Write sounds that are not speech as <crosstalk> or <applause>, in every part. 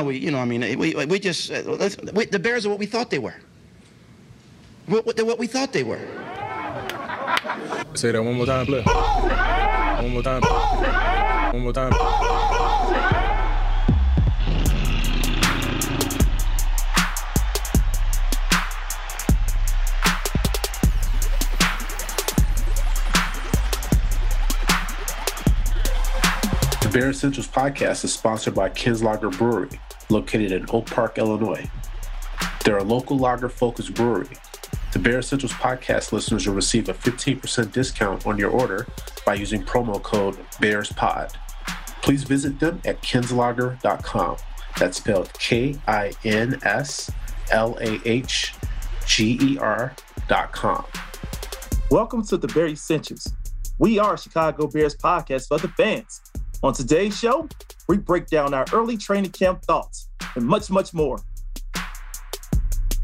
We, you know, I mean, we, we just, uh, we, the Bears are what we thought they were. What, they're what we thought they were. Say that one more time. One more time. One more time. Bear Essentials podcast is sponsored by Kinslahger Brewery, located in Oak Park, Illinois. They're a local lager focused brewery the Bear Essentials podcast listeners will receive a 15% discount on your order by using promo code BearsPod. Please visit them at kinslahger.com. That's spelled K I N S L A H G E R.com. Welcome to the Bear Essentials. We are Chicago Bears podcast for the fans. On today's show, we break down our early training camp thoughts and much, much more.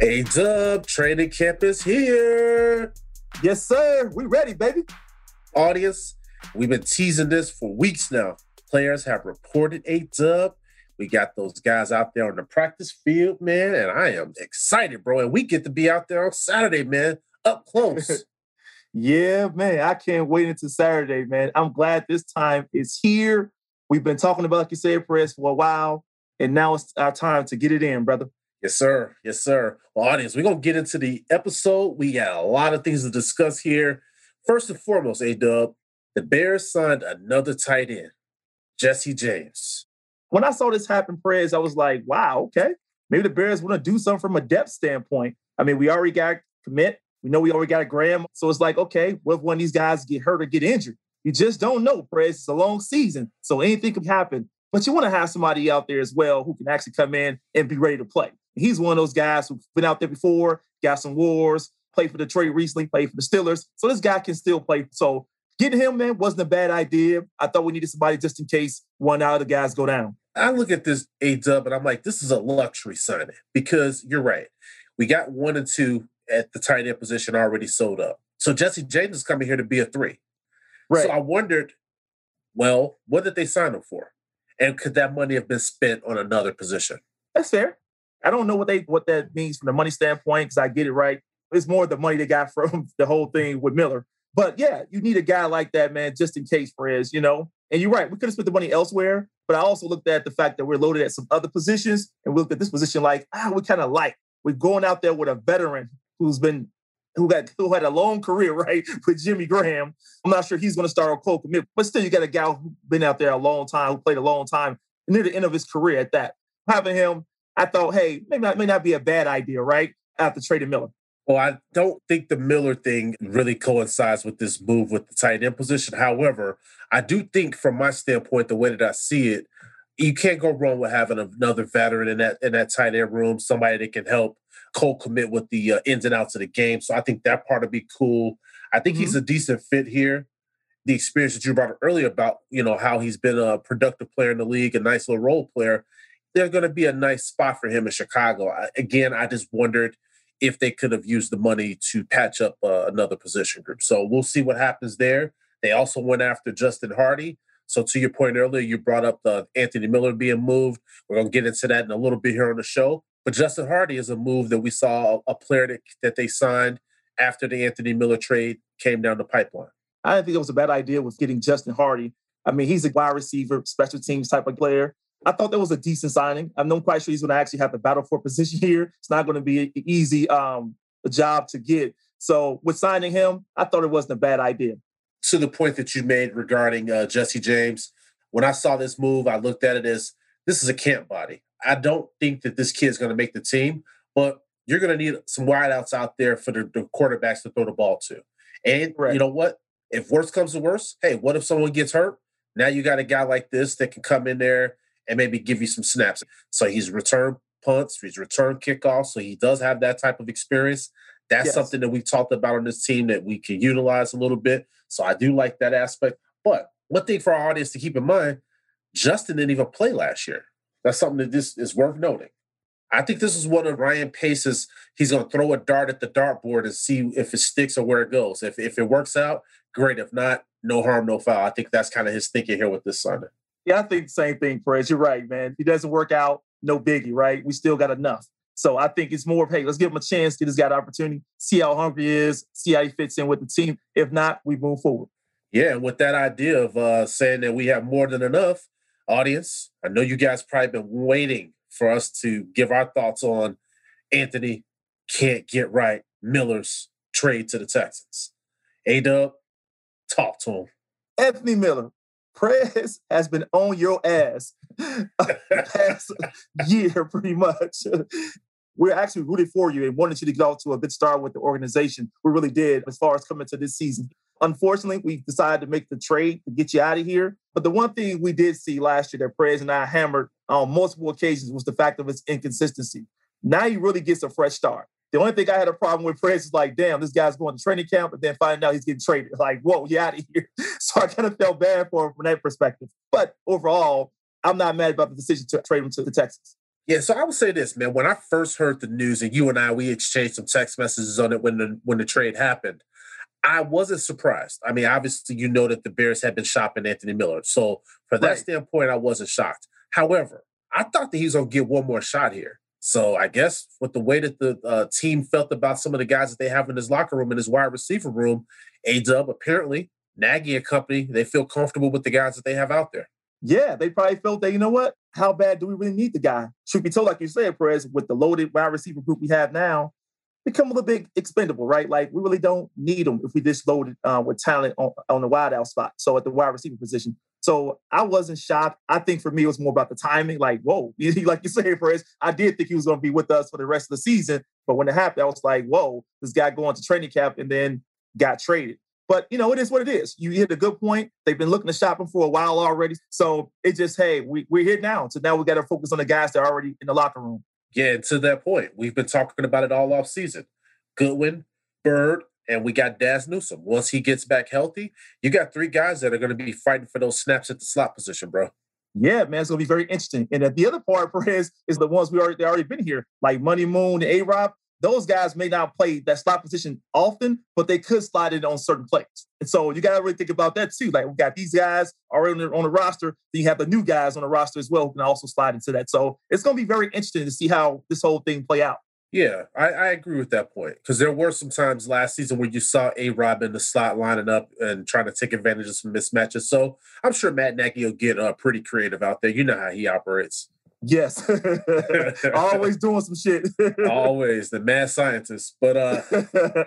A dub training camp is here. Yes, sir. We ready, baby. Audience, we've been teasing this for weeks now. Players have reported a dub. We got those guys out there on the practice field, man, and I am excited, bro. And we get to be out there on Saturday, man, up close. <laughs> yeah, man. I can't wait until Saturday, man. I'm glad this time is here. We've been talking about, like you said, press for a while, and now it's our time to get it in, brother. Yes, sir. Yes, sir. Well, audience, we're gonna get into the episode. We got a lot of things to discuss here. First and foremost, A Dub, the Bears signed another tight end, Jesse James. When I saw this happen, Prez, I was like, wow, okay. Maybe the Bears want to do something from a depth standpoint. I mean, we already got Kmet. We know we already got a Graham. So it's like, okay, what if one of these guys get hurt or get injured? You just don't know, Prez. It's a long season. So anything can happen. But you want to have somebody out there as well who can actually come in and be ready to play. He's one of those guys who's been out there before, got some wars, played for Detroit recently, played for the Steelers. So this guy can still play. So getting him, man, wasn't a bad idea. I thought we needed somebody just in case one out of the guys go down. I look at this A dub and I'm like, this is a luxury signing because you're right. We got one and two at the tight end position already sold up. So Jesse James is coming here to be a three. Right. So I wondered, well, what did they sign him for? And could that money have been spent on another position? That's fair. I don't know what they what that means from the money standpoint because I get it right. It's more the money they got <laughs> from the whole thing with Miller. But yeah, you need a guy like that, man, just in case, Perez, you know. And you're right, we could have spent the money elsewhere. But I also looked at the fact that we're loaded at some other positions, and we looked at this position like, ah, we kind of like. We're going out there with a veteran who's been who got who had a long career, <laughs> right, with Jimmy Graham. I'm not sure he's going to start a Cole Kmet, but still, you got a guy who's been out there a long time, who played a long time near the end of his career at that. Having him I thought, hey, maybe not, may not be a bad idea, right? After trading Miller. Well, I don't think the Miller thing really coincides with this move with the tight end position. However, I do think, from my standpoint, the way that I see it, you can't go wrong with having another veteran in that in that tight end room, somebody that can help Cole Kmet with the uh, ins and outs of the game. So I think that part would be cool. I think mm-hmm. he's a decent fit here. The experience that you brought up earlier about you know how he's been a productive player in the league, a nice little role player they're going to be a nice spot for him in Chicago. I, again, I just wondered if they could have used the money to patch up uh, another position group. So we'll see what happens there. They also went after Justin Hardy. So to your point earlier, you brought up the Anthony Miller being moved. We're going to get into that in a little bit here on the show. But Justin Hardy is a move that we saw a player that, that they signed after the Anthony Miller trade came down the pipeline. I didn't think it was a bad idea with getting Justin Hardy. I mean, he's a wide receiver, special teams type of player. I thought that was a decent signing. I'm not quite sure he's going to actually have to battle for <laughs> position here. It's not going to be an easy um, job to get. So with signing him, I thought it wasn't a bad idea. To the point that you made regarding uh, Jesse James, when I saw this move, I looked at it as this is a camp body. I don't think that this kid's going to make the team, but you're going to need some wideouts out there for the, the, quarterbacks to throw the ball to. And right. you know what? If worst comes to worst, hey, what if someone gets hurt? Now you got a guy like this that can come in there and maybe give you some snaps. So he's returned punts, he's returned kickoffs. So he does have that type of experience. That's yes. something that we talked about on this team that we can utilize a little bit. So I do like that aspect. But one thing for our audience to keep in mind, Justin didn't even play last year. That's something that this is worth noting. I think this is one of Ryan Pace's. He's going to throw a dart at the dartboard and see if it sticks or where it goes. If if it works out, great. If not, no harm, no foul. I think that's kind of his thinking here with this Sunday. Yeah, I think the same thing, Perez. You're right, man. If he doesn't work out, no biggie, right? We still got enough. So I think it's more of, hey, let's give him a chance, get this guy an opportunity, see how hungry he is, see how he fits in with the team. If not, we move forward. Yeah, and with that idea of uh, saying that we have more than enough, audience, I know you guys probably been waiting for us to give our thoughts on Anthony can't get right Miller's trade to the Texans. A Dub, talk to him. Anthony Miller, press has been on your ass <laughs> past year, pretty much. We're actually rooted for you and wanted you to get off to a good start with the organization. We really did as far as coming to this season. Unfortunately, we decided to make the trade to get you out of here. But the one thing we did see last year that Prez and I hammered on multiple occasions was the fact of his inconsistency. Now he really gets a fresh start. The only thing I had a problem with Prez is like, damn, this guy's going to training camp, but then finding out he's getting traded. <laughs> Like, whoa, you out of here. <laughs> So I kind of felt bad for him from that perspective. But overall, I'm not mad about the decision to trade him to the Texans. Yeah, so I would say this, man. When I first heard the news, and you and I, we exchanged some text messages on it when the when the trade happened. I wasn't surprised. I mean, obviously, you know that the Bears had been shopping Anthony Miller, so from that Right. standpoint, I wasn't shocked. However, I thought that he's gonna get one more shot here. So I guess with the way that the uh, team felt about some of the guys that they have in his locker room, in his wide receiver room, A Dub apparently Nagy and company, they feel comfortable with the guys that they have out there. Yeah, they probably felt that, you know what? How bad do we really need the guy? Should be told, like you said, Perez, with the loaded wide receiver group we have now, become a little bit expendable, right? Like we really don't need them if we just loaded uh, with talent on, on the wide out spot. So at the wide receiver position. So I wasn't shocked. I think for me, it was more about the timing. Like, whoa, <laughs> like you say, Perez, I did think he was going to be with us for the rest of the season. But when it happened, I was like, whoa, this guy going to training camp and then got traded. But you know, it is what it is. You hit a good point. They've been looking to shop him for a while already. So it just, hey, we, we're here now. So now we got to focus on the guys that are already in the locker room. Yeah, and to that point, we've been talking about it all off season. Goodwin, Byrd, and we got Dazz Newsome. Once he gets back healthy, you got three guys that are going to be fighting for those snaps at the slot position, bro. Yeah, man, it's gonna be very interesting. And uh, the other part, <laughs> Perez, is the ones we already they already been here, like Money Moon, A Rob. Those guys may not play that slot position often, but they could slide it on certain plays. And so you gotta really think about that too. Like we got these guys already on the, on the roster, then you have the new guys on the roster as well who can also slide into that. So it's gonna be very interesting to see how this whole thing play out. Yeah, I, I agree with that point because there were some times last season where you saw A Rob in the slot lining up and trying to take advantage of some mismatches. So I'm sure Matt Nagy will get uh, pretty creative out there. You know how he operates. Yes, <laughs> always doing some shit. <laughs> Always the mad scientist. But uh, <laughs>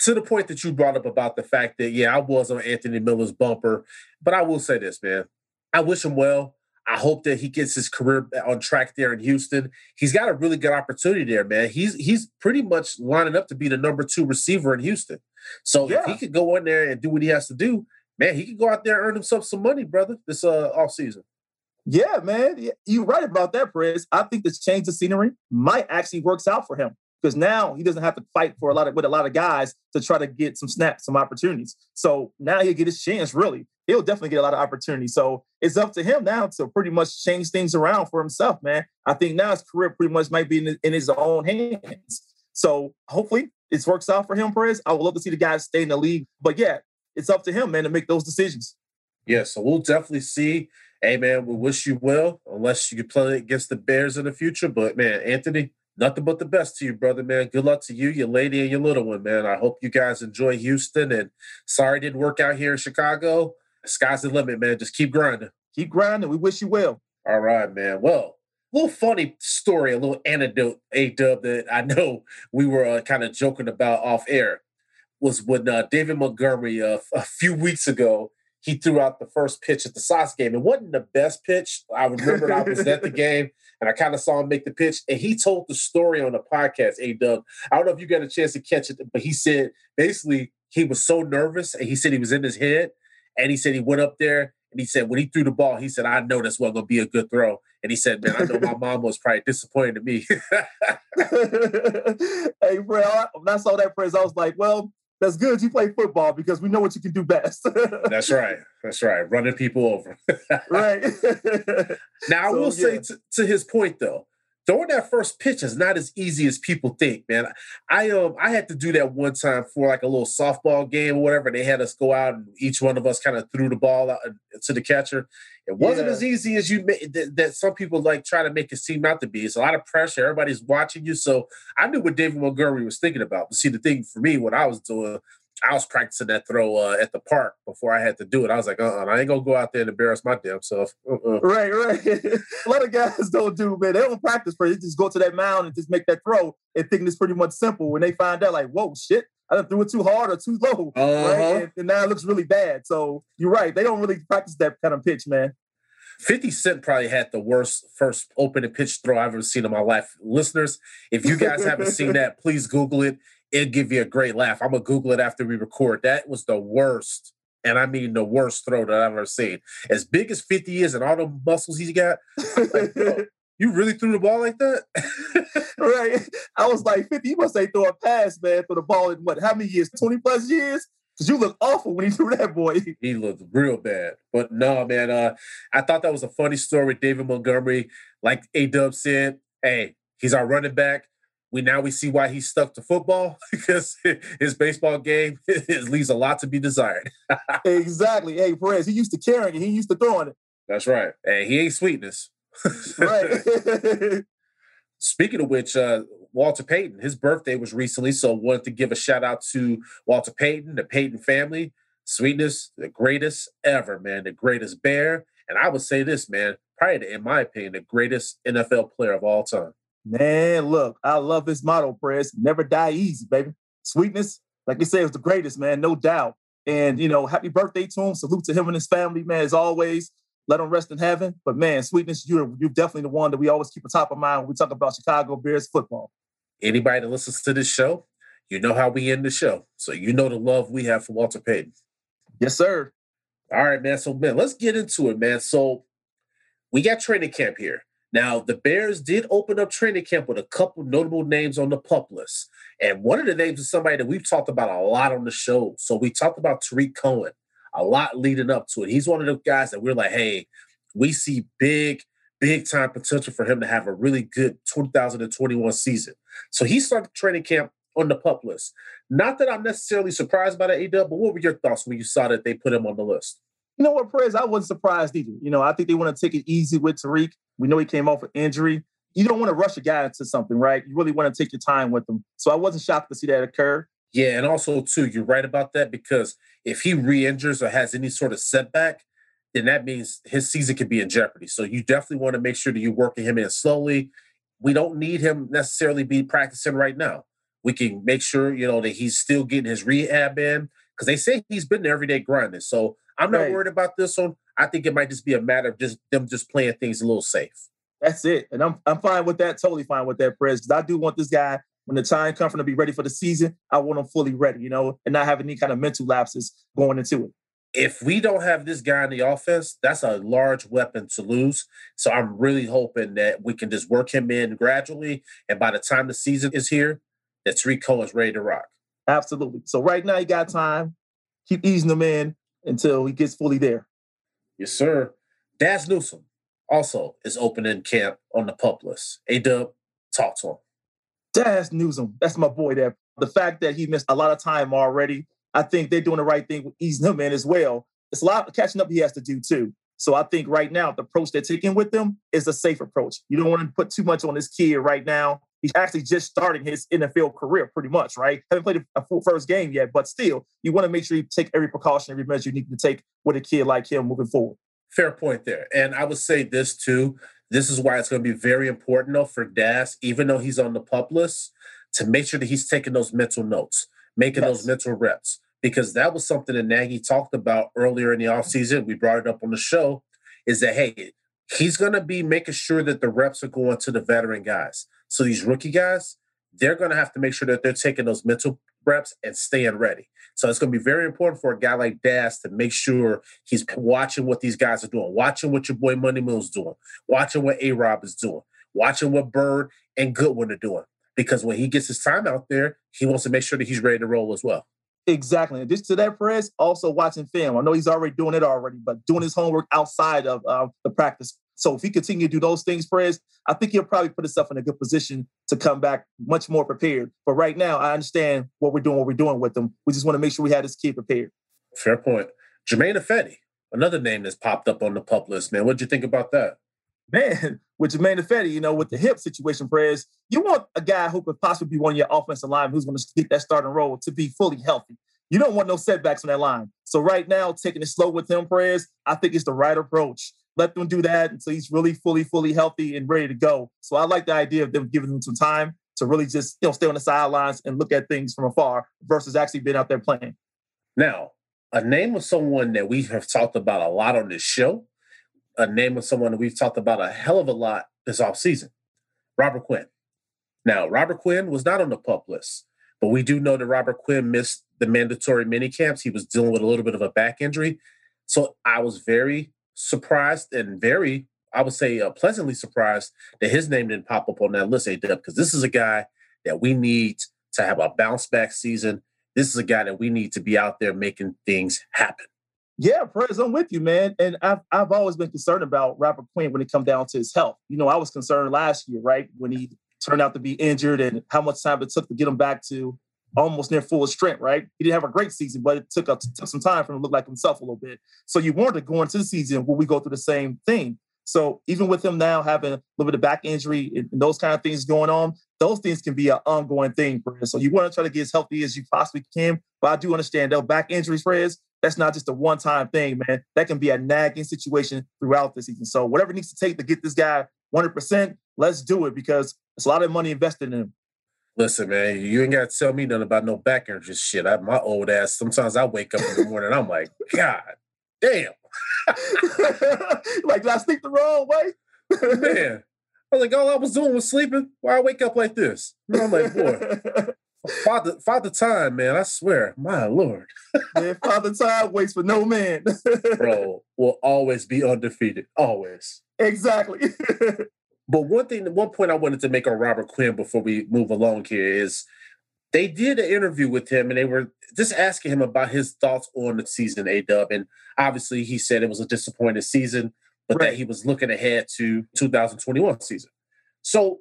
to the point that you brought up about the fact that yeah, I was on Anthony Miller's bumper, but I will say this, man. I wish him well. I hope that he gets his career on track there in Houston. He's got a really good opportunity there, man. He's he's pretty much lining up to be the number two receiver in Houston. So if he could go in there and do what he has to do, man, he could go out there and earn himself some money, brother, this uh off season. Yeah, man. You're right about that, Perez. I think this change of scenery might actually works out for him because now he doesn't have to fight for a lot of with a lot of guys to try to get some snaps, some opportunities. So now he'll get his chance. Really, he'll definitely get a lot of opportunities. So it's up to him now to pretty much change things around for himself, man. I think now his career pretty much might be in, in his own hands. So hopefully it works out for him, Perez. I would love to see the guys stay in the league, but yeah, it's up to him, man, to make those decisions. Yeah, so we'll definitely see. Hey man, we wish you well, unless you play against the Bears in the future. But man, Anthony, nothing but the best to you, brother, man. Good luck to you, your lady, and your little one, man. I hope you guys enjoy Houston. And sorry it didn't work out here in Chicago. Sky's the limit, man. Just keep grinding. Keep grinding. We wish you well. All right, man. Well, a little funny story, a little anecdote, A Dub, that I know we were uh, kind of joking about off air was when uh, David Montgomery uh, a few weeks ago he threw out the first pitch at the Sox game. It wasn't the best pitch. I remember I was at the <laughs> game and I kind of saw him make the pitch, and he told the story on the podcast. A Dub, I don't know if you got a chance to catch it, but he said basically he was so nervous, and he said he was in his head, and he said he went up there and he said when he threw the ball, he said, "I know this wasn't gonna be a good throw." And he said, "Man, I know my <laughs> mom was probably disappointed in me." <laughs> hey, Fred, when I saw that phrase, I was like, well, that's good. You play football because we know what you can do best. <laughs> That's right. That's right. Running people over. <laughs> right. Now, I So, will say yeah. to, to his point, though, throwing that first pitch is not as easy as people think, man. I um I had to do that one time for like a little softball game or whatever. They had us go out and each one of us kind of threw the ball out uh, to the catcher. It wasn't Yeah. as easy as you that, that some people like try to make it seem out to be. It's a lot of pressure. Everybody's watching you. So I knew what David Montgomery was thinking about. But see, the thing for me, what I was doing, I was practicing that throw uh, at the park before I had to do it. I was like, uh-uh, I ain't gonna go out there and embarrass my damn self. <laughs> Uh-uh. Right, right. <laughs> a lot of guys <laughs> don't do, man. They don't practice for it. They just go to that mound and just make that throw and think it's pretty much simple. When they find out, like, whoa, shit, I done threw it too hard or too low. Uh-huh. Right? And, and now it looks really bad. So you're right. They don't really practice that kind of pitch, man. 50 Cent probably had the worst first opening pitch throw I've ever seen in my life. Listeners, if you guys haven't seen that, please Google it. It'll give you a great laugh. I'm gonna Google it after we record. That was the worst, and I mean the worst throw that I've ever seen. As big as 50 is and all the muscles he's got, like, <laughs> you really threw the ball like that? right. I was <laughs> like, 50, you must say throw a pass, man, for the ball in what, how many years? 20 plus years? Because you look awful when you threw that boy. <laughs> he looked real bad. But no, man, uh, I thought that was a funny story. David Montgomery, like A Dub said, hey, he's our running back. We now we see why he's stuck to football <laughs> because his baseball game <laughs> leaves a lot to be desired. exactly. Hey, Perez, he used to carrying it. He used to throwing it. That's right. Hey, he ain't sweetness. Right. <laughs> Speaking of which, uh, Walter Payton, his birthday was recently, so wanted to give a shout out to Walter Payton, the Payton family. Sweetness, the greatest ever, man, the greatest bear. And I would say this, man, probably, in my opinion, the greatest NFL player of all time. Man, look, I love his motto, Press. Never die easy, baby. Sweetness, like you say, was the greatest, man, no doubt. And, you know, happy birthday to him. Salute to him and his family, man, as always. Let him rest in heaven. But, man, Sweetness, you're, you're definitely the one that we always keep on top of mind when we talk about Chicago Bears football. Anybody that listens to this show, you know how we end the show. So you know the love we have for Walter Payton. Yes, sir. All right, man. So, man, let's get into it, man. So, we got training camp here. Now, the Bears did open up training camp with a couple notable names on the pup list. And one of the names is somebody that we've talked about a lot on the show. So, we talked about Tarik Cohen a lot leading up to it. He's one of the guys that we're like, hey, we see big, big time potential for him to have a really good 2021 season. So, he started training camp on the pup list. Not that I'm necessarily surprised by that, AW, but what were your thoughts when you saw that they put him on the list? You know what, Perez? I wasn't surprised either. You know, I think they want to take it easy with Tarik. We know he came off an injury. You don't want to rush a guy into something, right? You really want to take your time with him. So I wasn't shocked to see that occur. Yeah, and also too, you're right about that because if he re-injures or has any sort of setback, then that means his season could be in jeopardy. So you definitely want to make sure that you're working him in slowly. We don't need him necessarily be practicing right now. We can make sure you know that he's still getting his rehab in because they say he's been there every day grinding. So I'm not Right. worried about this one. I think it might just be a matter of just them just playing things a little safe. That's it. And I'm I'm fine with that, totally fine with that, Perez, because I do want this guy, when the time comes for him to be ready for the season, I want him fully ready, you know, and not have any kind of mental lapses going into it. if we don't have this guy in the offense, that's a large weapon to lose. So I'm really hoping that we can just work him in gradually. And by the time the season is here, that Tarik is ready to rock. Absolutely. So right now you got time. Keep easing him in until he gets fully there. Yes, sir. Dazz Newsome also is opening camp on the pup list. A dub, talk to him. Dazz Newsome, that's my boy there. The fact that he missed a lot of time already, I think they're doing the right thing with easing him in as well. It's a lot of catching up he has to do too. So I think right now the approach they're taking with them is a safe approach. You don't want to put too much on this kid right now. He's actually just starting his NFL career, pretty much, right? Haven't played a full first game yet, but still, you want to make sure you take every precaution, every measure you need to take with a kid like him moving forward. Fair point there. And I would say this too. This is why it's going to be very important though for Dazz, even though he's on the pup list, to make sure that he's taking those mental notes, making Yes. those mental reps. Because that was something that Nagy talked about earlier in the offseason. We brought it up on the show. Is that hey, he's gonna be making sure that the reps are going to the veteran guys. So these rookie guys, they're gonna have to make sure that they're taking those mental reps and staying ready. So it's gonna be very important for a guy like Dazz to make sure he's watching what these guys are doing, watching what your boy Money Mill's doing, watching what A Rob is doing, watching what Byrd and Goodwin are doing. Because when he gets his time out there, he wants to make sure that he's ready to roll as well. Exactly. And just to that, Perez, also watching film. I know he's already doing it already, but doing his homework outside of uh, the practice So if he continue to do those things, Perez, I think he'll probably put himself in a good position to come back much more prepared. But right now, I understand what we're doing, what we're doing with them. We just want to make sure we have this kid prepared. Fair point. Germain Ifedi, another name that's popped up on the pup list, man. What'd you think about that? Man, <laughs> with Germain Ifedi, you know, with the hip situation, Perez, you want a guy who could possibly be one of your offensive line who's going to get that starting role to be fully healthy. You don't want no setbacks on that line. So right now, taking it slow with him, Perez, I think it's the right approach. Let them do that until he's really fully, fully healthy and ready to go. So I like the idea of them giving him some time to really just you know stay on the sidelines and look at things from afar versus actually being out there playing. Now, a name of someone that we have talked about a lot on this show, a name of someone that we've talked about a hell of a lot this offseason, Robert Quinn. Now, Robert Quinn was not on the pup list, but we do know that Robert Quinn missed the mandatory mini camps. He was dealing with a little bit of a back injury. So I was very surprised and very, I would say, uh, pleasantly surprised that his name didn't pop up on that list, AW, because this is a guy that we need to have a bounce back season. This is a guy that we need to be out there making things happen. Yeah, Perez, I'm with you, man. And I've I've always been concerned about Robert Quinn when it come down to his health. You know, I was concerned last year, right, when he turned out to be injured and how much time it took to get him back to almost near full strength, right? He didn't have a great season, but it took, a, took some time for him to look like himself a little bit. So you wanted to go into the season where we go through the same thing. So even with him now having a little bit of back injury and, those kind of things going on, those things can be an ongoing thing for him. So you want to try to get as healthy as you possibly can. But I do understand those back injuries, Fred, that's not just a one-time thing, man. That can be a nagging situation throughout the season. So whatever it needs to take to get this guy 100%, let's do it because it's a lot of money invested in him. Listen, man, you ain't got to tell me nothing about no back injury shit. I, my old ass, sometimes I wake up in the morning, I'm like, God damn. <laughs> like, did I sleep the wrong way? man, I was like, all I was doing was sleeping. Why I wake up like this? And I'm like, boy, <laughs> father, father time, man. I swear, my lord. man, father time waits for no man. <laughs> Bro, will always be undefeated. Always. Exactly. <laughs> But one thing, one point I wanted to make on Robert Quinn before we move along here is they did an interview with him and they were just asking him about his thoughts on the season, A Dub. And obviously he said it was a disappointing season, but right. that he was looking ahead to 2021 season. So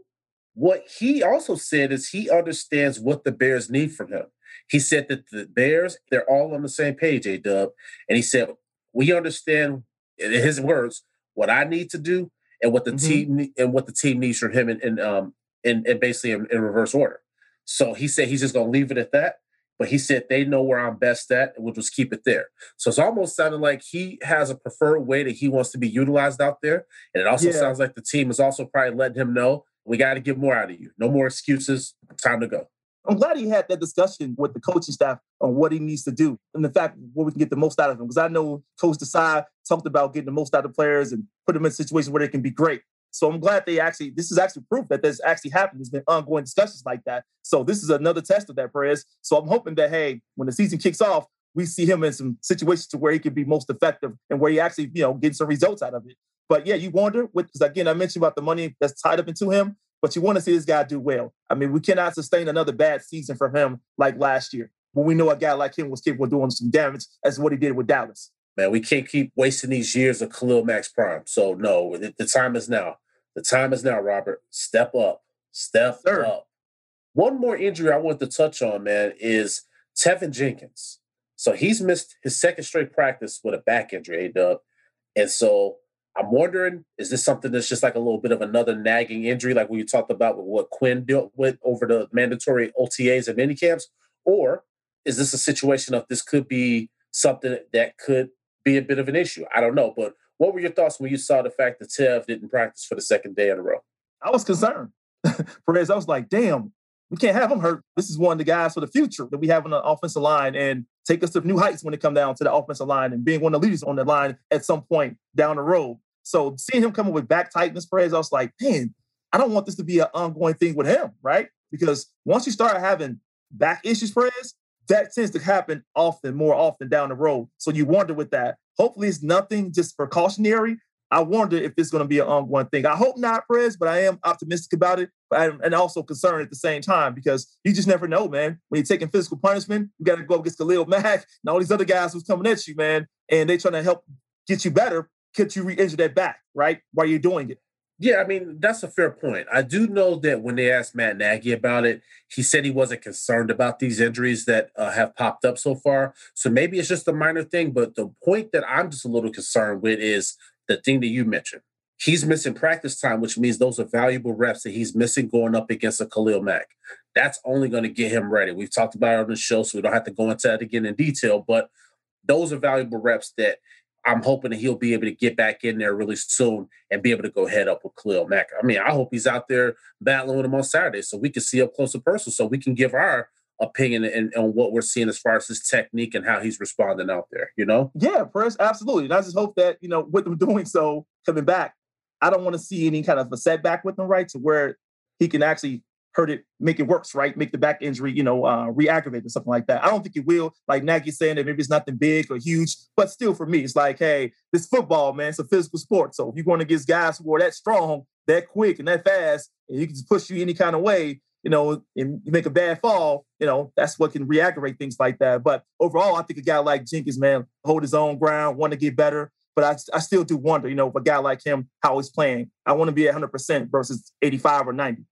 what he also said is he understands what the Bears need from him. He said that the Bears, they're all on the same page, A Dub. And he said, We understand, in his words, what I need to do and what the mm-hmm. team and what the team needs from him, and um and, and basically in, in, reverse order. So he said he's just gonna leave it at that. But he said they know where I'm best at, and we'll just keep it there. So it's almost sounding like he has a preferred way that he wants to be utilized out there, and it also yeah. sounds like the team is also probably letting him know we got to get more out of you. No more excuses. Time to go. I'm glad he had that discussion with the coaching staff on what he needs to do and the fact where we can get the most out of him. Because I know Coach Desai talked about getting the most out of players and put them in situations where they can be great. So I'm glad they actually, this is actually proof that this actually happened. There's been ongoing discussions like that. So this is another test of that, Perez. So I'm hoping that, hey, when the season kicks off, we see him in some situations to where he can be most effective and where he actually, you know, getting some results out of it. But yeah, you wonder, because again, I mentioned about the money that's tied up into him but you want to see this guy do well. I mean, we cannot sustain another bad season from him like last year when we know a guy like him was capable of doing some damage as what he did with Dallas. Man, we can't keep wasting these years of Khalil Mack's prime. So no, the, the time is now. The time is now, Robert. Step up. Step Sir. up. One more injury I want to touch on, man, is Teven Jenkins. So he's missed his second straight practice with a back injury, A Dub. And so I'm wondering, is this something that's just like a little bit of another nagging injury, like we talked about with what Quinn dealt with over the mandatory OTAs and mini camps? Or is this a situation of this could be something that could be a bit of an issue? I don't know. But what were your thoughts when you saw the fact that Tev didn't practice for the second day in a row? I was concerned. <laughs> Perez, I was like, damn, we can't have him hurt. This is one of the guys for the future that we have on the offensive line and take us to new heights when it come down to the offensive line and being one of the leaders on the line at some point down the road. So seeing him coming with back tightness praise, I was like, man, I don't want this to be an ongoing thing with him, right? Because once you start having back issues, praise, that tends to happen often, more often down the road. So you wonder with that. Hopefully, it's nothing just precautionary. I wonder if it's going to be an ongoing thing. I hope not, Prez, but I am optimistic about it, but and also concerned at the same time because you just never know, man. When you're taking physical punishment, you got to go against Khalil Mack and all these other guys who's coming at you, man, and they trying to help get you better could you re-injure that back, right? While you're doing it. Yeah, I mean, that's a fair point. I do know that when they asked Matt Nagy about it, he said he wasn't concerned about these injuries that uh, have popped up so far. So maybe it's just a minor thing. But the point that I'm just a little concerned with is the thing that you mentioned. He's missing practice time, which means those are valuable reps that he's missing going up against a Khalil Mack. That's only going to get him ready. We've talked about it on the show, so we don't have to go into that again in detail. But those are valuable reps that I'm hoping that he'll be able to get back in there really soon and be able to go head up with Khalil Mack. I mean, I hope he's out there battling with him on Saturday so we can see up close and personal, so we can give our opinion and on what we're seeing as far as his technique and how he's responding out there. You know? Yeah, Press, absolutely. And I just hope that you know with them <laughs> doing so, coming back, I don't want to see any kind of a setback with him, right? To where he can actually hurt it, make it worse, right? Make the back injury, you know, uh, re-aggravate or something like that. I don't think it will. Like Nagy saying that maybe it's nothing big or huge, but still for me, it's like, hey, this football, man, it's a physical sport. So if you're going against guys who are that strong, that quick, and that fast, and you can just push you any kind of way, you know, and you make a bad fall, you know, that's what can re-aggravate things like that. But overall, I think a guy like Jenkins, man, hold his own ground, want to get better. But I, I still do wonder, you know, if a guy like him, how he's playing. I want to be at 100% versus 85 or 90.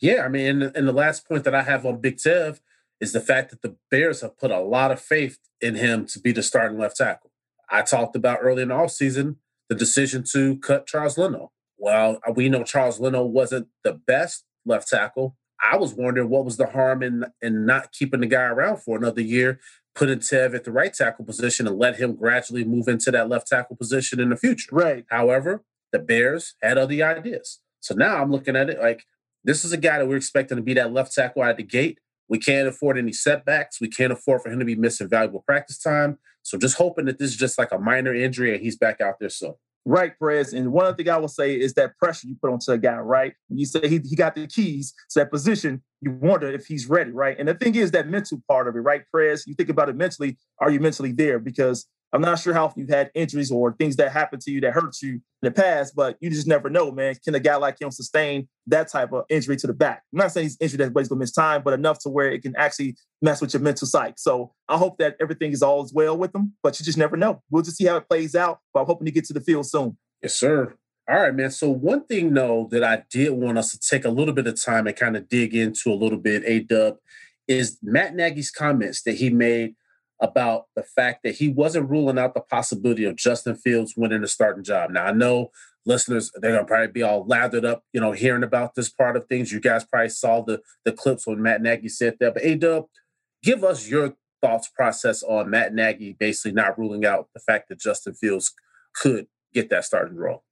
Yeah, I mean, and, and the last point that I have on Big Tev is the fact that the Bears have put a lot of faith in him to be the starting left tackle. I talked about early in the offseason the decision to cut Charles Leno. Well, uh, we know Charles Leno wasn't the best left tackle. I was wondering what was the harm in in not keeping the guy around for another year, putting Tev at the right tackle position and let him gradually move into that left tackle position in the future. Right. However, the Bears had other ideas. So now I'm looking at it like this is a guy that we're expecting to be that left tackle out of the gate. We can't afford any setbacks. We can't afford for him to be missing valuable practice time. So just hoping that this is just like a minor injury and he's back out there soon. Right, Perez. And one other thing I will say is that pressure you put onto a guy, right? You say he, he got the keys to that position, you wonder if he's ready, right? And the thing is that mental part of it, right, Perez? You think about it mentally, are you mentally there? Because I'm not sure how you've had injuries or things that happened to you that hurt you in the past, but you just never know, man. Can a guy like him sustain that type of injury to the back? I'm not saying he's injured that he's gonna miss time, but enough to where it can actually mess with your mental psyche. So I hope that everything is all as well with him, but you just never know. We'll just see how it plays out. But I'm hoping to get to the field soon. Yes, sir. All right, man. So one thing, though, that I did want us to take a little bit of time and kind of dig into a little bit, A Dub, is Matt Nagy's comments that he made about the fact that he wasn't ruling out the possibility of Justin Fields winning the starting job. Now I know listeners they're gonna probably be all lathered up, you know, hearing about this part of things. You guys probably saw the the clips when Matt Nagy said that. But A Dub, give us your thoughts process on Matt Nagy basically not ruling out the fact that Justin Fields could get that starting role.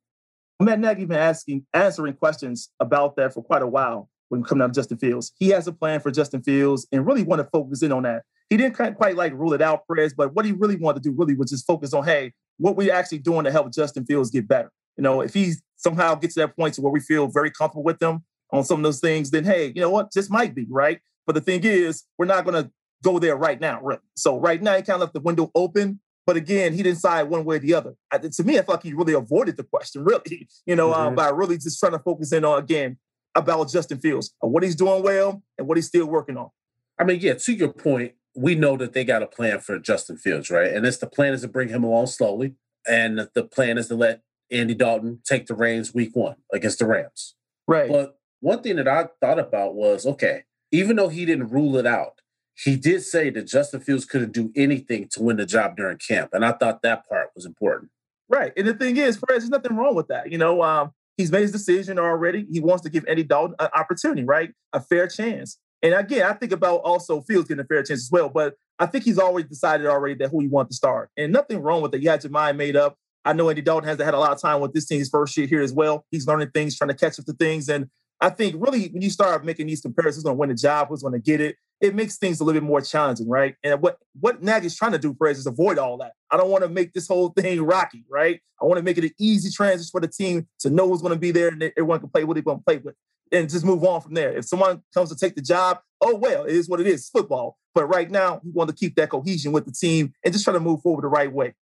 Matt Nagy been asking answering questions about that for quite a while when coming out of Justin Fields. He has a plan for Justin Fields and really want to focus in on that he didn't quite like rule it out, Perez, but what he really wanted to do really was just focus on, hey, what we actually doing to help Justin Fields get better. You know, if he somehow gets to that point to where we feel very comfortable with them on some of those things, then hey, you know what, this might be right. But the thing is, we're not going to go there right now, really. So right now, he kind of left the window open. But again, he didn't side one way or the other. I, to me, I felt like he really avoided the question, <laughs> really. You know, mm-hmm. um, by really just trying to focus in on again about Justin Fields, what he's doing well and what he's still working on. I mean, yeah, to your point, we know that they got a plan for Justin Fields, right? And it's the plan is to bring him along slowly, and the plan is to let Andy Dalton take the reins week one against the Rams. Right. But one thing that I thought about was okay, even though he didn't rule it out, he did say that Justin Fields couldn't do anything to win the job during camp, and I thought that part was important. Right. And the thing is, Fred, there's nothing wrong with that. You know, um, he's made his decision already. He wants to give Andy Dalton an opportunity, right? A fair chance. And again, I think about also Fields getting a fair chance as well, but I think he's already decided already that who he wants to start. And nothing wrong with it. You had your mind made up. I know Andy Dalton has had a lot of time with this team his first year here as well. He's learning things, trying to catch up to things. And I think really when you start making these comparisons, who's going to win the job, who's going to get it, it makes things a little bit more challenging, right? And what what Nagy's trying to do, Perez, is avoid all that. I don't want to make this whole thing rocky, right? I want to make it an easy transition for the team to know who's going to be there and everyone can play what they're going to play with and just move on from there. If someone comes to take the job, oh well, it is what it is, football. But right now, we want to keep that cohesion with the team and just try to move forward the right way.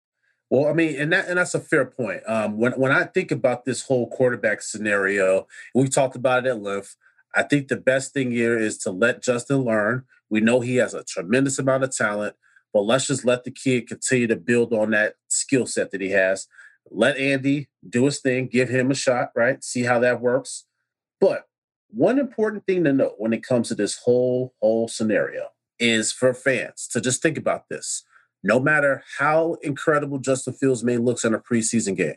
Well, I mean, and that and that's a fair point. Um, when when I think about this whole quarterback scenario, we've talked about it at length. I think the best thing here is to let Justin learn. We know he has a tremendous amount of talent, but let's just let the kid continue to build on that skill set that he has. let Andy do his thing, give him a shot, right? See how that works. But one important thing to note when it comes to this whole whole scenario is for fans to just think about this. No matter how incredible Justin Fields may looks in a preseason game,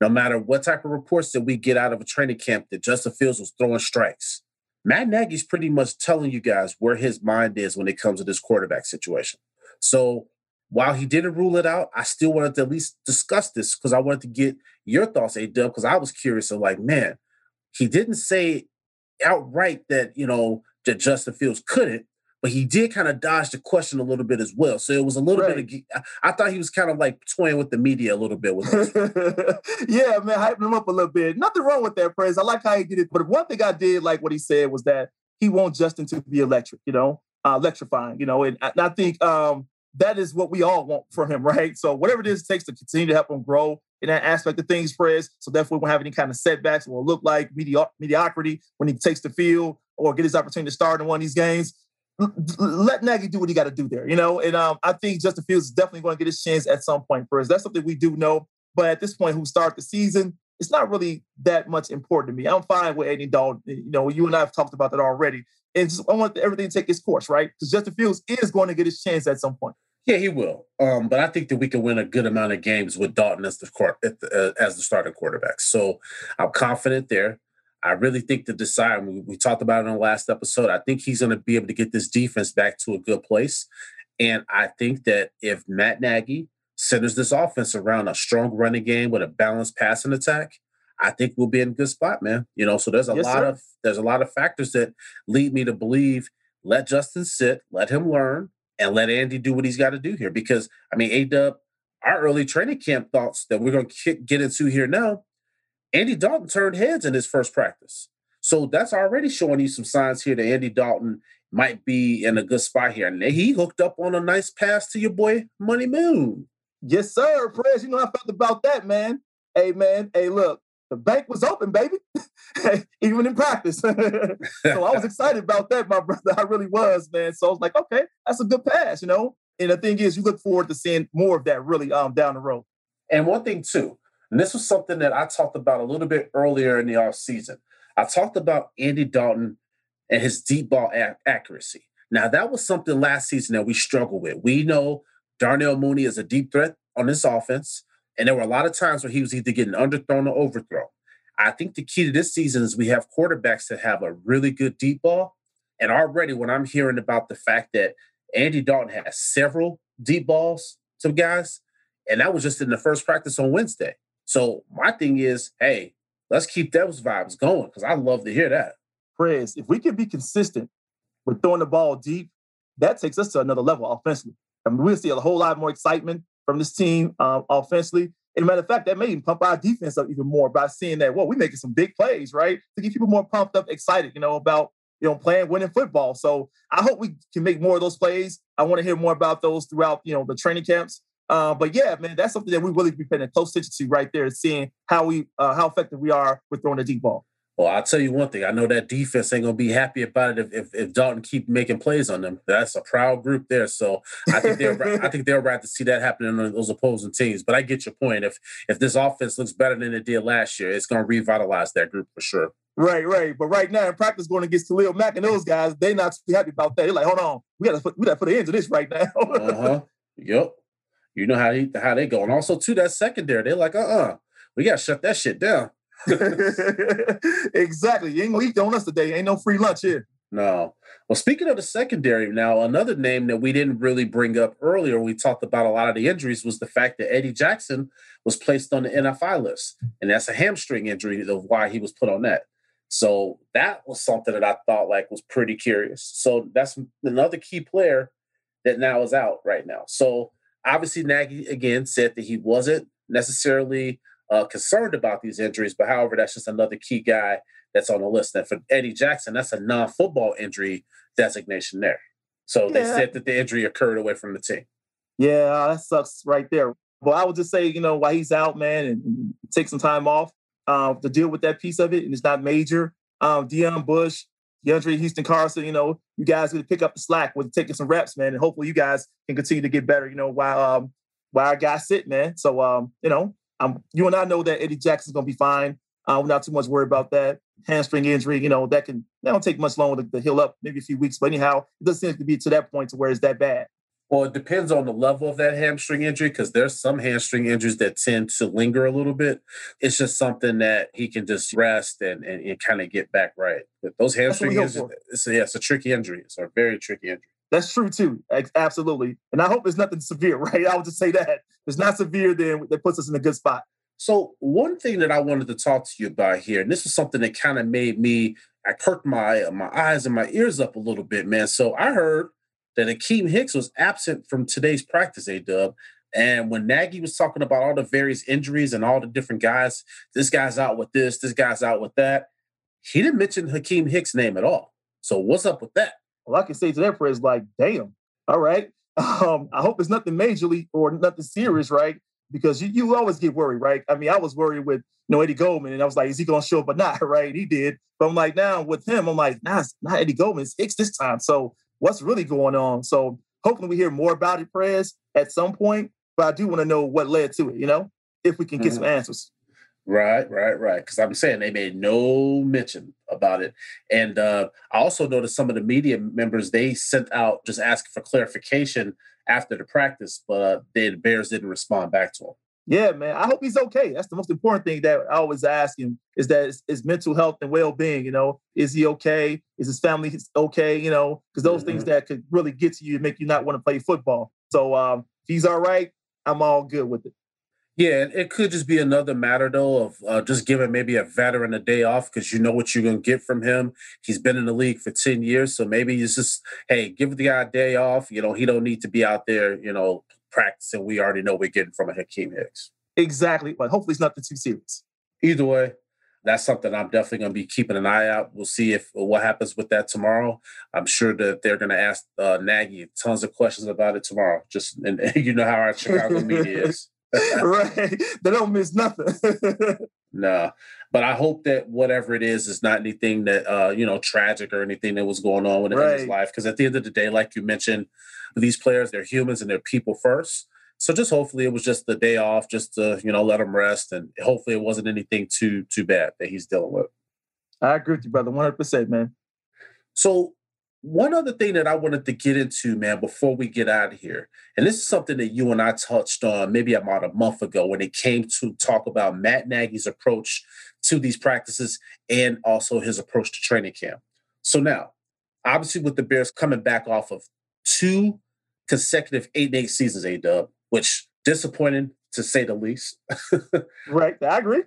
no matter what type of reports that we get out of a training camp that Justin Fields was throwing strikes, Matt Nagy's pretty much telling you guys where his mind is when it comes to this quarterback situation. So while he didn't rule it out, I still wanted to at least discuss this because I wanted to get your thoughts, A Dub, because I was curious of like, man, he didn't say outright that, you know, that Justin Fields couldn't, but he did kind of dodge the question a little bit as well. So it was a little Right. bit of, I thought he was kind of like toying with the media a little bit with <laughs> yeah, man, hyping him up a little bit. Nothing wrong with that, praise. I like how he did it. But one thing I did like what he said was that he wants Justin to be electric, you know, uh, electrifying, you know, and, I- and I think um, that is what we all want for him, <laughs> right? So whatever it is it takes to continue to help him grow in that aspect of things, Prez. So we won't have any kind of setbacks or look like medio- mediocrity when he takes the field or get his opportunity to start in one of these games. Let Nagy do what he got to do there, you know. And um, I think Justin Fields is definitely going to get his chance at some point. Prez. That's something we do know. But at this point, who start the season, it's not really that much important to me. I'm fine with Andy Dalton. You know, you and I have talked about that already. And just, I want everything to take its course, right? Because Justin Fields is going to get his chance at some point. Yeah, he will. Um, but I think that we can win a good amount of games with Dalton as the court at the, uh, as the starting quarterback. So I'm confident there. I really think the Desai. We, we talked about it in the last episode. I think he's going to be able to get this defense back to a good place. And I think that if Matt Nagy centers this offense around a strong running game with a balanced passing attack, I think we'll be in a good spot, man. You know, so there's a Yes, lot sir. of there's a lot of factors that lead me to believe let Justin sit, let him learn, and let Andy do what he's got to do here. Because I mean, A Dub, our early training camp thoughts that we're going to get into here now. Andy Dalton turned heads in his first practice, so that's already showing you some signs here that Andy Dalton might be in a good spot here. And he hooked up on a nice pass to your boy Money Moon. Yes, sir. Prez, you know how I felt about that, man. Hey, man. Hey, look, the bank was open, baby, <laughs> even in practice. <laughs> so I was excited about that, my brother. I really was, man. So I was like, okay, that's a good pass, you know. And the thing is, you look forward to seeing more of that really um down the road. And one thing too, and this was something that I talked about a little bit earlier in the offseason. I talked about Andy Dalton and his deep ball ac- accuracy. Now, that was something last season that we struggled with. We know Darnell Mooney is a deep threat on this offense, and there were a lot of times where he was either getting underthrown or overthrown. I think the key to this season is we have quarterbacks that have a really good deep ball. And already, when I'm hearing about the fact that Andy Dalton has several deep balls to guys, and that was just in the first practice on Wednesday. So my thing is, hey, let's keep those vibes going because I love to hear that. Prez, if we can be consistent with throwing the ball deep, that takes us to another level offensively. I mean, we'll see a whole lot more excitement from this team um, offensively. And matter of fact, that may even pump our defense up even more by seeing that, well, we're making some big plays, right? To get people more pumped up, excited, you know, about you know playing winning football. So I hope we can make more of those plays. I want to hear more about those throughout, you know, the training camps. Uh, but yeah, man, that's something that we really be paying close attention to right there, seeing how we uh, how effective we are with throwing the deep ball. Well, I'll tell you one thing. I know that defense ain't gonna be happy about it if, if, if Dalton keep making plays on them. That's a proud group there. So I think they're I think they're right to see that happening on those opposing teams. But I get your point. If if this offense looks better than it did last year, it's gonna revitalize that group for sure. Right, right. But right now in practice, going against Khalil Mack and those guys, they're not too happy about that. They're like, hold on, we got to put we got to put an end to this right now. Uh-huh. yep. You know how they how they go. And also to that secondary, they're like, uh-uh, we gotta shut that shit down. <laughs> exactly. Gonna eat on us today. Ain't no free lunch here. No. Well, speaking of the secondary, now another name that we didn't really bring up earlier, we talked about a lot of the injuries, was the fact that Eddie Jackson was placed on the NFI list, and that's a hamstring injury of why he was put on that. So that was something that I thought like was pretty curious. So that's another key player that now is out right now. So obviously Nagy again said that he wasn't necessarily uh, concerned about these injuries, but however, that's just another key guy that's on the list. And for Eddie Jackson, that's a non-football injury designation there. So they Yeah. said that the injury occurred away from the team. Yeah, that sucks right there. But I would just say, you know, while he's out, man, and, and take some time off uh, to deal with that piece of it, and it's not major. Um, Deon Bush, DeAndre Houston Carson, you know, you guys need to pick up the slack with taking some reps, man, and hopefully you guys can continue to get better. You know, while um, while our guys sit, man. So um, you know, Um, you and I know that Eddie Jackson's going to be fine. Uh, we're not too much worried about that hamstring injury. You know that can that don't take much longer to, to heal up, maybe a few weeks. But anyhow, it doesn't seem to be to that point to where it's that bad. Well, it depends on the level of that hamstring injury because there's some hamstring injuries that tend to linger a little bit. It's just something that he can just rest and, and, and kind of get back right. But those hamstring injuries, it's a, yeah, it's a tricky injury. It's a very tricky injury. That's true too. Absolutely. And I hope it's nothing severe, <laughs> right? I would just say that. If it's not severe, then that puts us in a good spot. So one thing that I wanted to talk to you about here, and this is something that kind of made me, I perked my my eyes and my ears up a little bit, man. So I heard that Akiem Hicks was absent from today's practice, A Dub. And when Nagy was talking about all the various injuries and all the different guys, this guy's out with this, this guy's out with that, he didn't mention Akiem Hicks' name at all. So what's up with that? Well, I can say to that prayer is like, damn, all right. <laughs> Um, I hope it's nothing majorly or nothing serious, right? Because you, you always get worried, right? I mean, I was worried with you know Eddie Goldman, and I was like, is he gonna show up or not? <laughs> Right? He did. But I'm like, now with him, I'm like, nah, it's not Eddie Goldman, it's Hicks this time. So what's really going on. So hopefully we hear more about it, prayers at some point. But I do want to know what led to it, you know, if we can get mm-hmm. some answers. Right, right, right. Because I'm saying they made no mention about it. And uh, I also noticed some of the media members, they sent out just asking for clarification after the practice, but uh, the Bears didn't respond back to them. Yeah, man. I hope he's okay. That's the most important thing that I always ask him is that is, is mental health and well being. You know, is he okay? Is his family okay? You know, because those mm-hmm. things that could really get to you and make you not want to play football. So um, if he's all right, I'm all good with it. Yeah, it could just be another matter though of uh, just giving maybe a veteran a day off because you know what you're gonna get from him. He's been in the league for ten years, so maybe it's just hey, give the guy a day off. You know, he don't need to be out there, you know, practicing we already know we're getting from a Akiem Hicks. Exactly, but hopefully it's nothing too serious. Either way, that's something I'm definitely going to be keeping an eye out. We'll see if what happens with that tomorrow. I'm sure that they're going to ask uh, Nagy tons of questions about it tomorrow. Just and, and <laughs> you know how our Chicago media is. <laughs> right, they don't miss nothing. <laughs> no, but I hope that whatever it is is not anything that uh, you know tragic or anything that was going on with right. his life. Because at the end of the day, like you mentioned, these players, they're humans and they're people first. So just hopefully it was just the day off, just to you know let him rest, and hopefully it wasn't anything too too bad that he's dealing with. I agree with you, brother, one hundred percent, man. So one other thing that I wanted to get into, man, before we get out of here, and this is something that you and I touched on maybe about a month ago when it came to talk about Matt Nagy's approach to these practices and also his approach to training camp. So now, obviously, with the Bears coming back off of two consecutive eight and eight seasons, A dub, which disappointing to say the least. <laughs> right. I agree.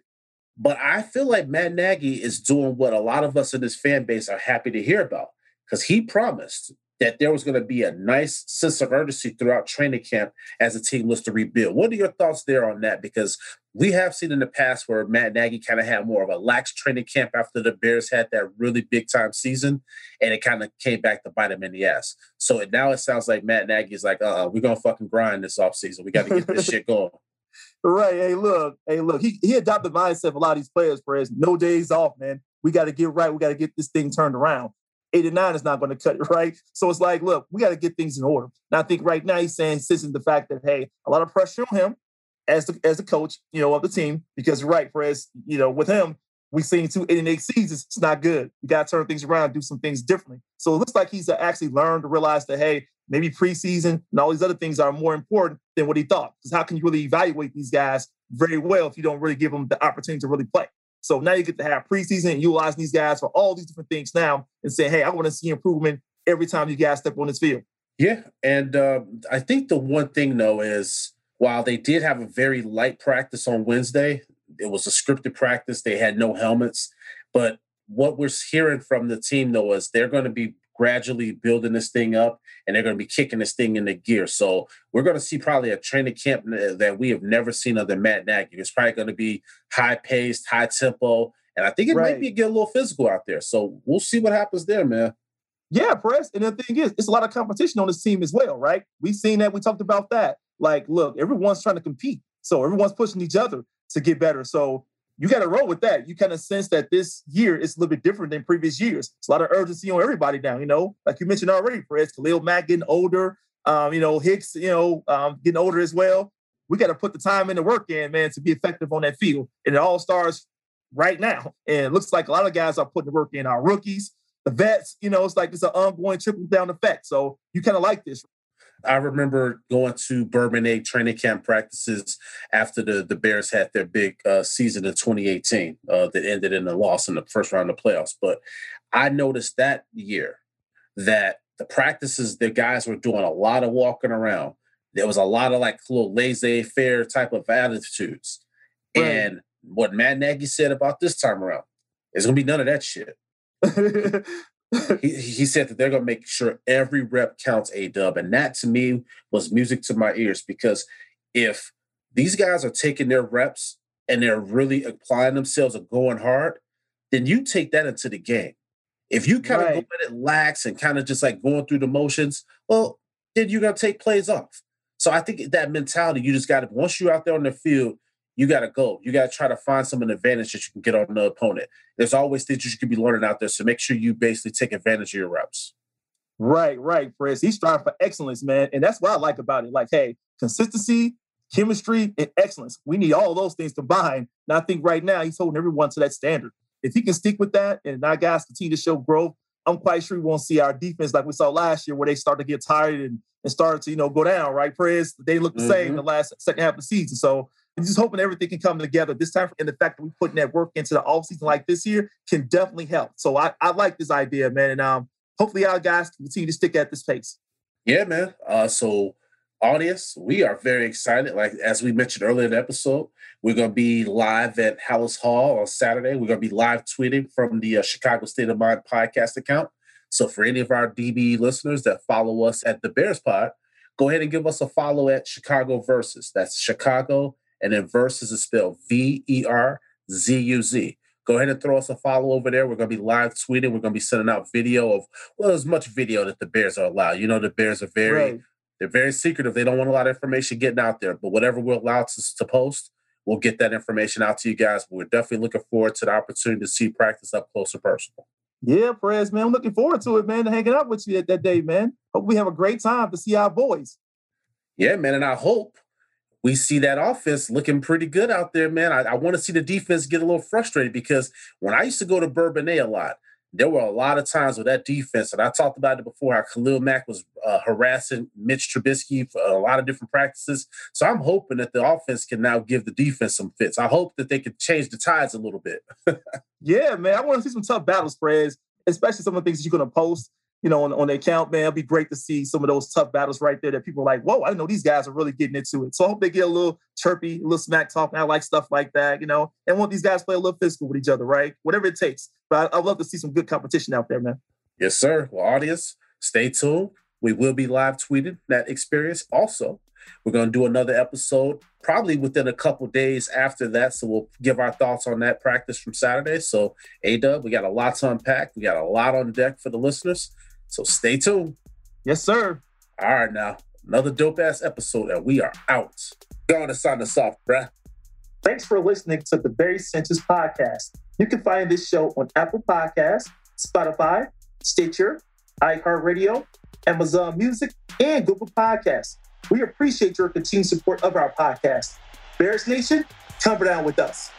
But I feel like Matt Nagy is doing what a lot of us in this fan base are happy to hear about because he promised that there was going to be a nice sense of urgency throughout training camp as the team was to rebuild. What are your thoughts there on that? Because we have seen in the past where Matt Nagy kind of had more of a lax training camp after the Bears had that really big time season, and it kind of came back to bite him in the ass. So now it sounds like Matt Nagy is like, uh, uh we're gonna fucking grind this offseason. We got to get this <laughs> shit going. Right. Hey, look. Hey, look. He he adopted the mindset of a lot of these players, Perez. No days off, man. We got to get right. We got to get this thing turned around. 89 is not going to cut it, <laughs> right? So it's like, look, we got to get things in order. And I think right now he's saying, sensing the fact that, hey, a lot of pressure on him as the as the coach, you know, of the team, because right, Perez, you know, with him, we've seen two eight and eight seasons. It's not good. We got to turn things around, do some things differently. So it looks like he's uh, actually learned to realize that, hey, maybe preseason and all these other things are more important than what he thought. Because how can you really evaluate these guys very well if you don't really give them the opportunity to really play? So now you get to have preseason and utilize these guys for all these different things now and say, hey, I want to see improvement every time you guys step on this field. Yeah. And uh, I think the one thing, though, is while they did have a very light practice on Wednesday, it was a scripted practice. They had no helmets. But what we're hearing from the team, though, is they're going to be gradually building this thing up and they're going to be kicking this thing into gear. So we're going to see probably a training camp uh, that we have never seen other Matt Nagy. It's probably going to be high paced, high tempo. And I think it right. might be get a little physical out there. So we'll see what happens there, man. Yeah, press. And the thing is, it's a lot of competition on this team as well, right? We've seen that. We talked about that. Like, look, everyone's trying to compete. So everyone's pushing each other to get better. So you got to roll with that. You kind of sense that this year is a little bit different than previous years. It's a lot of urgency on everybody now, you know, like you mentioned already, Fred, Khalil Mack getting older, um, you know, Hicks, you know, um, getting older as well. we got to put the time and the work in, man, to be effective on that field. And it all starts right now. And it looks like a lot of guys are putting the work in. Our rookies, the vets, you know, it's like it's an ongoing trickle down effect. So you kind of like this. I remember going to Bourbonnais training camp practices after the, the Bears had their big uh, season in 2018 uh, that ended in a loss in the first round of playoffs. But I noticed that year that the practices, the guys were doing a lot of walking around. There was a lot of like little laissez faire type of attitudes. Right. And what Matt Nagy said about this time around, there's going to be none of that shit. <laughs> <laughs> he, he said that they're going to make sure every rep counts a dub. And that to me was music to my ears because if these guys are taking their reps and they're really applying themselves and going hard, then you take that into the game. If you kind right. of go at it lax and kind of just like going through the motions, well, then you're going to take plays off. So I think that mentality, you just got to, once you're out there on the field, you got to go. You got to try to find some advantage that you can get on the opponent. There's always things you could be learning out there. So make sure you basically take advantage of your reps. Right, right, Chris. He's striving for excellence, man. And that's what I like about it. Like, hey, consistency, chemistry, and excellence. We need all those things combined. And I think right now he's holding everyone to that standard. If he can stick with that and our guys continue to show growth, I'm quite sure we won't see our defense like we saw last year where they start to get tired and, and start to, you know, go down, right? Prez, they look the mm-hmm. same the last second half of the season. So just hoping everything can come together this time. And the fact that we putting that work into the offseason like this year can definitely help. So I, I like this idea, man. And um, hopefully our guys continue to stick at this pace. Yeah, man. Uh, so audience, we are very excited. Like as we mentioned earlier in the episode, we're going to be live at Halas Hall on Saturday. We're going to be live tweeting from the uh, Chicago State of Mind podcast account. So for any of our DB listeners that follow us at the Bears Pod, go ahead and give us a follow at Chicago Versus. That's Chicago and then versus is spelled V E R Z U Z. Go ahead and throw us a follow over there. We're going to be live tweeting. We're going to be sending out video of, well, as much video that the Bears are allowed. You know, the Bears are very, right. they're very secretive. They don't want a lot of information getting out there, but whatever we're allowed to, to post, we'll get that information out to you guys. We're definitely looking forward to the opportunity to see practice up close and personal. Yeah, Perez, man. I'm looking forward to it, man, to hanging out with you that, that day, man. Hope we have a great time to see our boys. Yeah, man. And I hope we see that offense looking pretty good out there, man. I, I want to see the defense get a little frustrated because when I used to go to Bourbonnais a lot, there were a lot of times with that defense, and I talked about it before, how Khalil Mack was uh, harassing Mitch Trubisky for a lot of different practices. So I'm hoping that the offense can now give the defense some fits. I hope that they can change the tides a little bit. <laughs> yeah, man. I want to see some tough battle spreads, especially some of the things that you're going to post you know, on, on the account, man. It'd be great to see some of those tough battles right there that people are like, whoa, I know these guys are really getting into it. So I hope they get a little chirpy, a little smack talk. I like stuff like that, you know, and want these guys play a little physical with each other, right? Whatever it takes. But I, I'd love to see some good competition out there, man. Yes, sir. Well, audience, stay tuned. We will be live tweeting that experience. Also, we're going to do another episode probably within a couple days after that. So we'll give our thoughts on that practice from Saturday. So, A Dub, we got a lot to unpack. We got a lot on deck for the listeners. So stay tuned. Yes, sir. All right, now another dope ass episode, and we are out. Going to sign us off, bruh. Thanks for listening to the Very Sanchez podcast. You can find this show on Apple Podcasts, Spotify, Stitcher, iHeartRadio, Amazon Music, and Google Podcasts. We appreciate your continued support of our podcast. Bears Nation, come down with us.